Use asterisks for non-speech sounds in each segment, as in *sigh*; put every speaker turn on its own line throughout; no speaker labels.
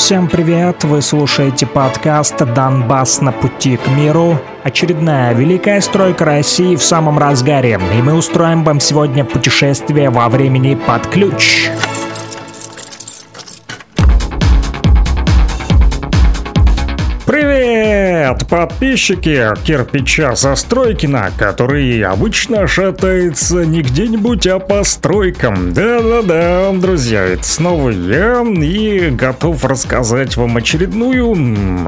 Всем привет! Вы слушаете подкаст «Донбасс на пути к миру». Очередная великая стройка России в самом разгаре, и мы устроим вам сегодня путешествие во времени под ключ.
Подписчики кирпича Застройкина, который обычно шатается не где-нибудь, а по стройкам. Да-да-да, друзья, это снова я и готов рассказать вам очередную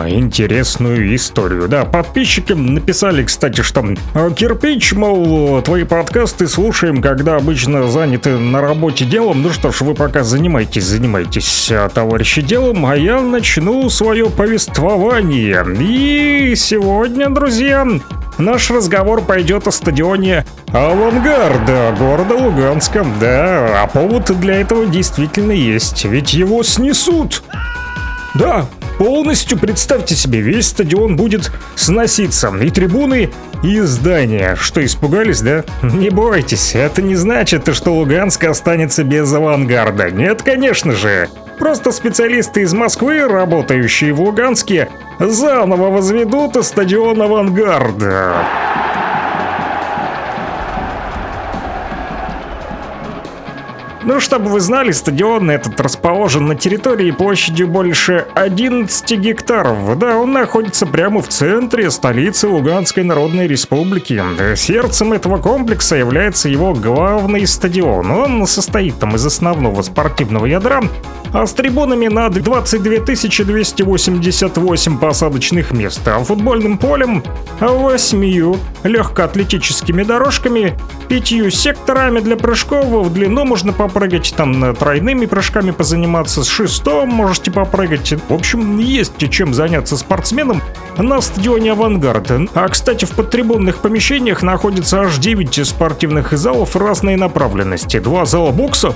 интересную историю. Да, подписчики написали, кстати, что «А, кирпич, мол, твои подкасты слушаем, когда обычно заняты на работе делом. Ну что ж, вы пока занимайтесь, занимайтесь, а, товарищи, делом, а я начну свое повествование и сегодня, друзья, наш разговор пойдет о стадионе Авангарда города Луганска. Да, а повод для этого действительно есть, ведь его снесут. Да, полностью представьте себе, весь стадион будет сноситься. И трибуны, и здания. Что, испугались, да? Не бойтесь, это не значит, что Луганск останется без авангарда. Нет, конечно же. Просто специалисты из Москвы, работающие в Луганске, заново возведут стадион «Авангард». Ну, чтобы вы знали, стадион этот расположен на территории площадью больше 11 гектаров. Да, он находится прямо в центре столицы Луганской Народной Республики. Сердцем этого комплекса является его главный стадион. Он состоит там из основного спортивного ядра, а с трибунами на 22 288 посадочных мест, а футбольным полем 8 легкоатлетическими дорожками, пятью секторами для прыжков в длину можно попрыгать, там тройными прыжками позаниматься, с шестом можете попрыгать. В общем, есть чем заняться спортсменам на стадионе «Авангард». А, кстати, в подтрибунных помещениях находится аж 9 спортивных залов разной направленности. Два зала бокса,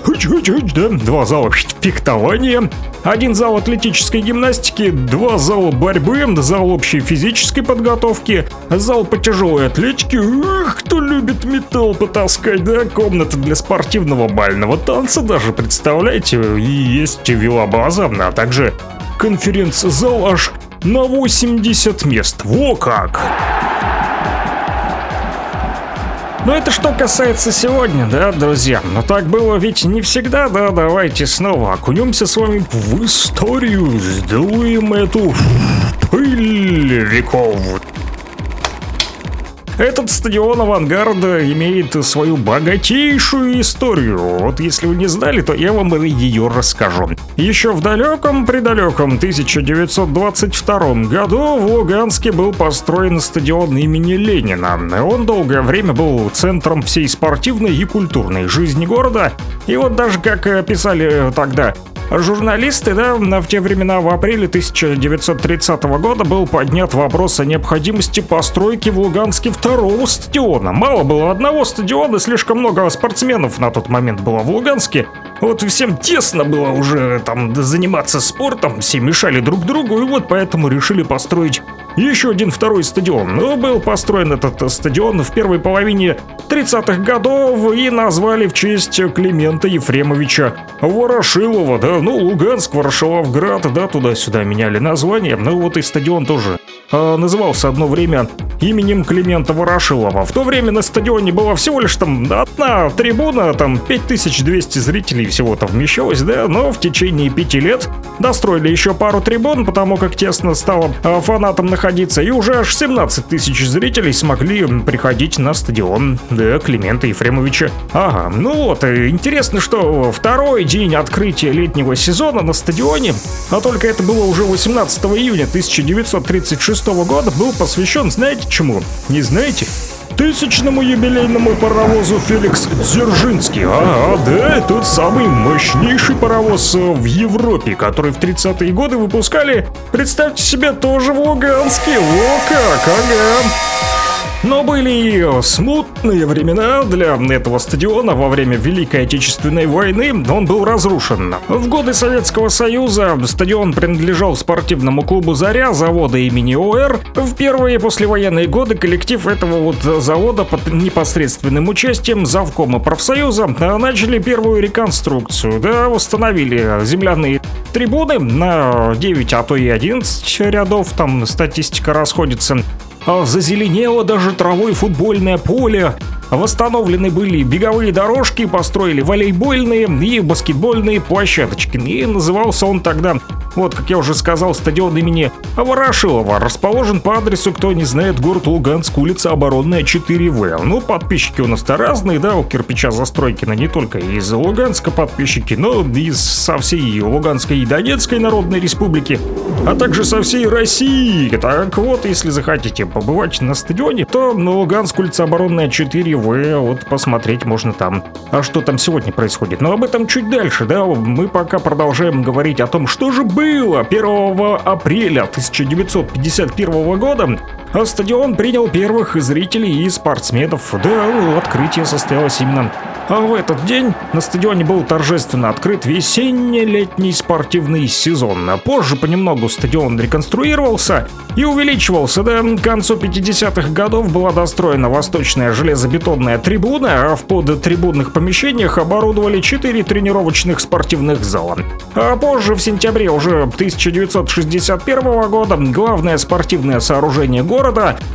да, два зала *laughs* фехтования, один зал атлетической гимнастики, два зала борьбы, зал общей физической подготовки, зал по тяжелой атлетике, эх, кто любит металл потаскать, да, комната для спортивного бального танца даже, представляете, и есть велобаза, а также конференц-зал аж на 80 мест. Во как! Но это что касается сегодня, да, друзья? Но так было ведь не всегда, да? Давайте снова окунемся с вами в историю, сдуем эту пыль веков. Этот стадион авангарда имеет свою богатейшую историю. Вот если вы не знали, то я вам ее расскажу. Еще в далеком-предалеком 1922 году в Луганске был построен стадион имени Ленина. Он долгое время был центром всей спортивной и культурной жизни города. И вот даже как писали тогда Журналисты, да, в те времена в апреле 1930 года был поднят вопрос о необходимости постройки в Луганске второго стадиона. Мало было одного стадиона, слишком много спортсменов на тот момент было в Луганске. Вот всем тесно было уже там заниматься спортом, все мешали друг другу, и вот поэтому решили построить еще один второй стадион. Но был построен этот стадион в первой половине 30-х годов и назвали в честь Климента Ефремовича Ворошилова, да, ну, Луганск, Ворошиловград, да, туда-сюда меняли название, ну вот и стадион тоже э, назывался одно время именем Климента Ворошилова. В то время на стадионе была всего лишь там одна трибуна, там 5200 зрителей всего-то вмещалось, да, но в течение пяти лет достроили еще пару трибун, потому как тесно стало э, фанатам находиться, и уже аж 17 тысяч зрителей смогли приходить на стадион, да, Климента Ефремовича. Ага, ну вот, интересно, что второй день открытия летнего сезона на стадионе, а только это было уже 18 июня 1936 года, был посвящен, знаете, чему? Не знаете? Тысячному юбилейному паровозу Феликс Дзержинский. А, да, тот самый мощнейший паровоз в Европе, который в 30-е годы выпускали, представьте себе, тоже в Луганске. О как, ага. Но были и смутные времена для этого стадиона во время Великой Отечественной войны. Он был разрушен. В годы Советского Союза стадион принадлежал спортивному клубу «Заря» завода имени ОР. В первые послевоенные годы коллектив этого вот завода под непосредственным участием завкома профсоюза начали первую реконструкцию. Да, восстановили земляные трибуны на 9, а то и 11 рядов, там статистика расходится. А зазеленело даже травой футбольное поле. Восстановлены были беговые дорожки, построили волейбольные и баскетбольные площадочки. И назывался он тогда вот, как я уже сказал, стадион имени Ворошилова расположен по адресу, кто не знает, город Луганск, улица Оборонная, 4В. Ну, подписчики у нас-то разные, да, у кирпича Застройкина не только из Луганска подписчики, но и со всей Луганской и Донецкой Народной Республики, а также со всей России. Так вот, если захотите побывать на стадионе, то на Луганск, улица Оборонная, 4В, вот посмотреть можно там. А что там сегодня происходит? Но об этом чуть дальше, да, мы пока продолжаем говорить о том, что же было было 1 апреля 1951 года стадион принял первых зрителей и спортсменов. Да, открытие состоялось именно а в этот день на стадионе был торжественно открыт весенне-летний спортивный сезон. А позже понемногу стадион реконструировался и увеличивался. К концу 50-х годов была достроена восточная железобетонная трибуна, а в подтрибунных помещениях оборудовали 4 тренировочных спортивных зала. А позже, в сентябре уже 1961 года, главное спортивное сооружение города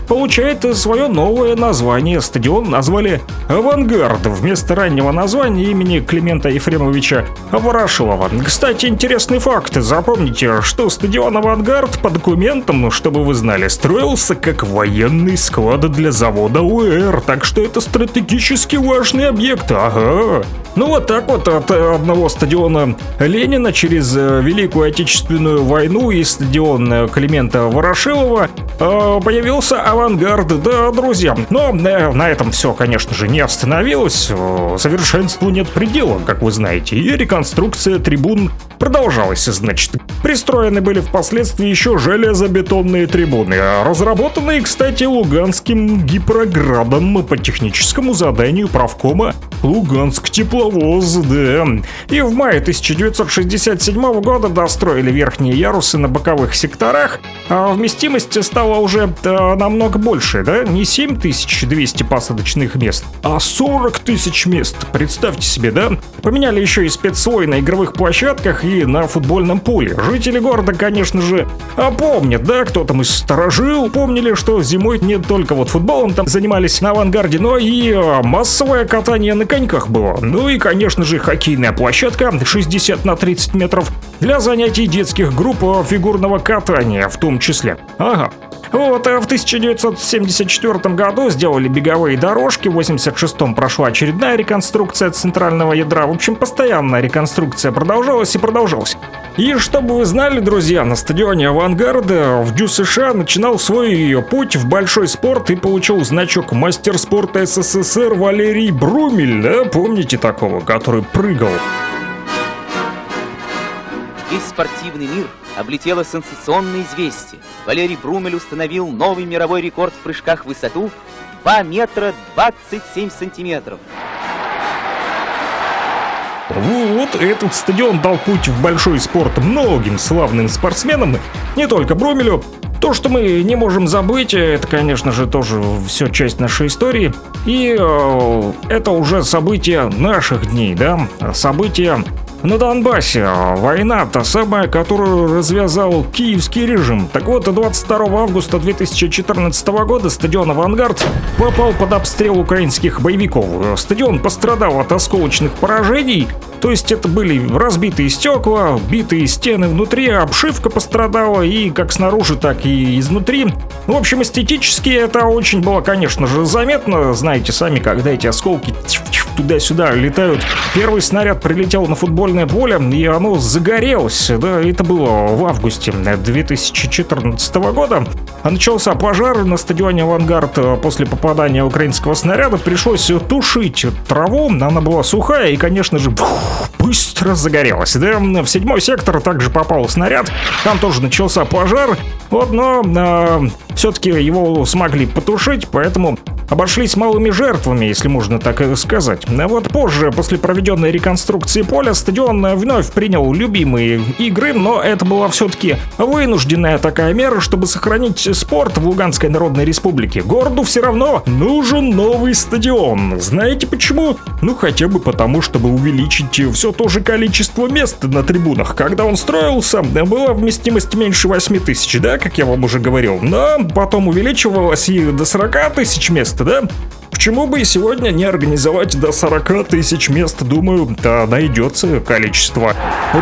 получает свое новое название. Стадион назвали «Авангард» вместо раннего названия имени Климента Ефремовича Ворошилова. Кстати, интересный факт. Запомните, что стадион «Авангард» по документам, чтобы вы знали, строился как военный склад для завода УР, так что это стратегически важный объект. Ага. Ну вот так вот от одного стадиона Ленина через э, Великую Отечественную войну и стадион э, Климента Ворошилова э, появился авангард, да, друзья. Но на этом все, конечно же, не остановилось. Совершенству нет предела, как вы знаете, и реконструкция трибун продолжалась, значит. Пристроены были впоследствии еще железобетонные трибуны, разработанные, кстати, Луганским гипроградом по техническому заданию правкома Луганск тепловоз, да. И в мае 1967 года достроили верхние ярусы на боковых секторах, а вместимость стала уже да, намного больше, да? Не 7200 посадочных мест, а 40 тысяч мест. Представьте себе, да? Поменяли еще и спецслой на игровых площадках и на футбольном поле. Жители города, конечно же, а помнят, да, кто там из сторожил, помнили, что зимой не только вот футболом там занимались на авангарде, но и а, массовое катание на коньках было. Ну и, конечно же, хоккейная площадка 60 на 30 метров для занятий детских групп фигурного катания в том числе. Ага. Вот, а в 1974 году сделали беговые дорожки, в 86-м прошла очередная реконструкция центрального ядра. В общем, постоянная реконструкция продолжалась и продолжалась. И чтобы вы знали, друзья, на стадионе Авангарда в Дю США начинал свой путь в большой спорт и получил значок мастер спорта СССР Валерий Брумель, да, помните такого, который прыгал?
Весь спортивный мир облетело сенсационное известие. Валерий Брумель установил новый мировой рекорд в прыжках в высоту 2 метра 27 сантиметров.
Вот этот стадион дал путь в большой спорт многим славным спортсменам, не только Брумелю. То, что мы не можем забыть, это, конечно же, тоже все часть нашей истории. И э, это уже события наших дней, да? События на Донбассе война, та самая, которую развязал киевский режим. Так вот, 22 августа 2014 года стадион «Авангард» попал под обстрел украинских боевиков. Стадион пострадал от осколочных поражений, то есть это были разбитые стекла, битые стены внутри, обшивка пострадала и как снаружи, так и изнутри. В общем, эстетически это очень было, конечно же, заметно. Знаете сами, когда эти осколки туда-сюда летают. Первый снаряд прилетел на футбольное поле, и оно загорелось. Да, это было в августе 2014 года. А начался пожар на стадионе «Авангард» после попадания украинского снаряда. Пришлось тушить траву, она была сухая и, конечно же, быстро загорелась. Да, в седьмой сектор также попал снаряд, там тоже начался пожар. Вот, но э, все-таки его смогли потушить, поэтому обошлись малыми жертвами, если можно так сказать. А вот позже, после проведенной реконструкции поля, стадион вновь принял любимые игры, но это была все-таки вынужденная такая мера, чтобы сохранить спорт в Луганской Народной Республике. Городу все равно нужен новый стадион. Знаете почему? Ну, хотя бы потому, чтобы увеличить все то же количество мест на трибунах. Когда он строился, была вместимость меньше 8 тысяч, да, как я вам уже говорил. Но потом увеличивалась и до 40 тысяч мест, да? Почему бы и сегодня не организовать до 40 тысяч мест? Думаю, да найдется количество.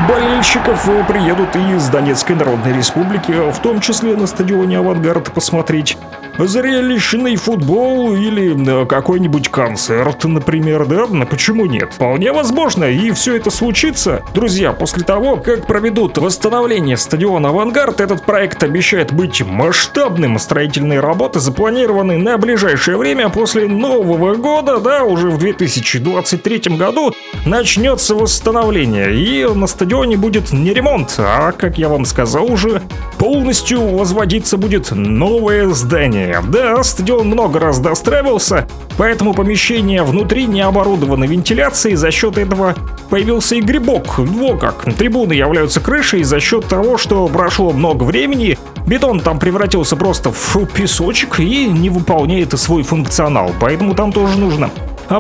Болельщиков приедут и из Донецкой Народной Республики, в том числе на стадионе «Авангард» посмотреть зрелищный футбол или какой-нибудь концерт, например, да? Почему нет? Вполне возможно, и все это случится. Друзья, после того, как проведут восстановление стадиона «Авангард», этот проект обещает быть масштабным. Строительные работы запланированы на ближайшее время после Нового года, да, уже в 2023 году начнется восстановление, и на стадионе будет не ремонт, а, как я вам сказал уже, полностью возводиться будет новое здание. Да, стадион много раз достраивался, поэтому помещение внутри не оборудовано вентиляцией, за счет этого появился и грибок. Во как, трибуны являются крышей за счет того, что прошло много времени, бетон там превратился просто в песочек и не выполняет свой функционал, поэтому там тоже нужно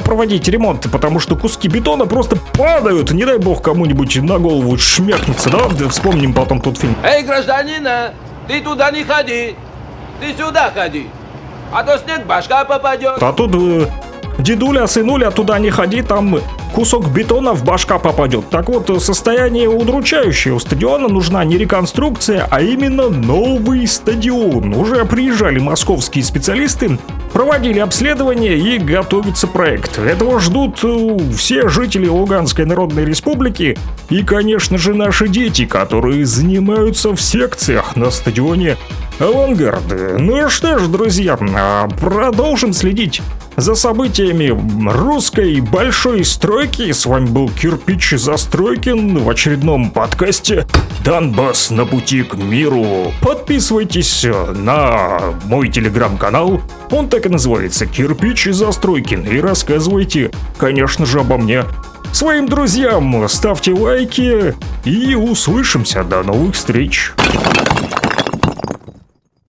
проводить ремонт, потому что куски бетона просто падают. Не дай бог кому-нибудь на голову шмякнется, да? Вспомним потом тот фильм.
Эй, гражданина, ты туда не ходи. Ты сюда ходи, а то снег башка попадет.
А тут э, дедуля, сынуля, туда не ходи, там кусок бетона в башка попадет. Так вот, состояние удручающее. У стадиона нужна не реконструкция, а именно новый стадион. Уже приезжали московские специалисты, проводили обследование и готовится проект. Этого ждут э, все жители Луганской Народной Республики и, конечно же, наши дети, которые занимаются в секциях на стадионе авангарды. Ну что ж, друзья, а, продолжим следить за событиями русской большой стройки. С вами был Кирпич Застройкин в очередном подкасте «Донбасс на пути к миру». Подписывайтесь на мой телеграм-канал, он так и называется «Кирпич Застройкин», и рассказывайте, конечно же, обо мне своим друзьям, ставьте лайки и услышимся. До новых встреч!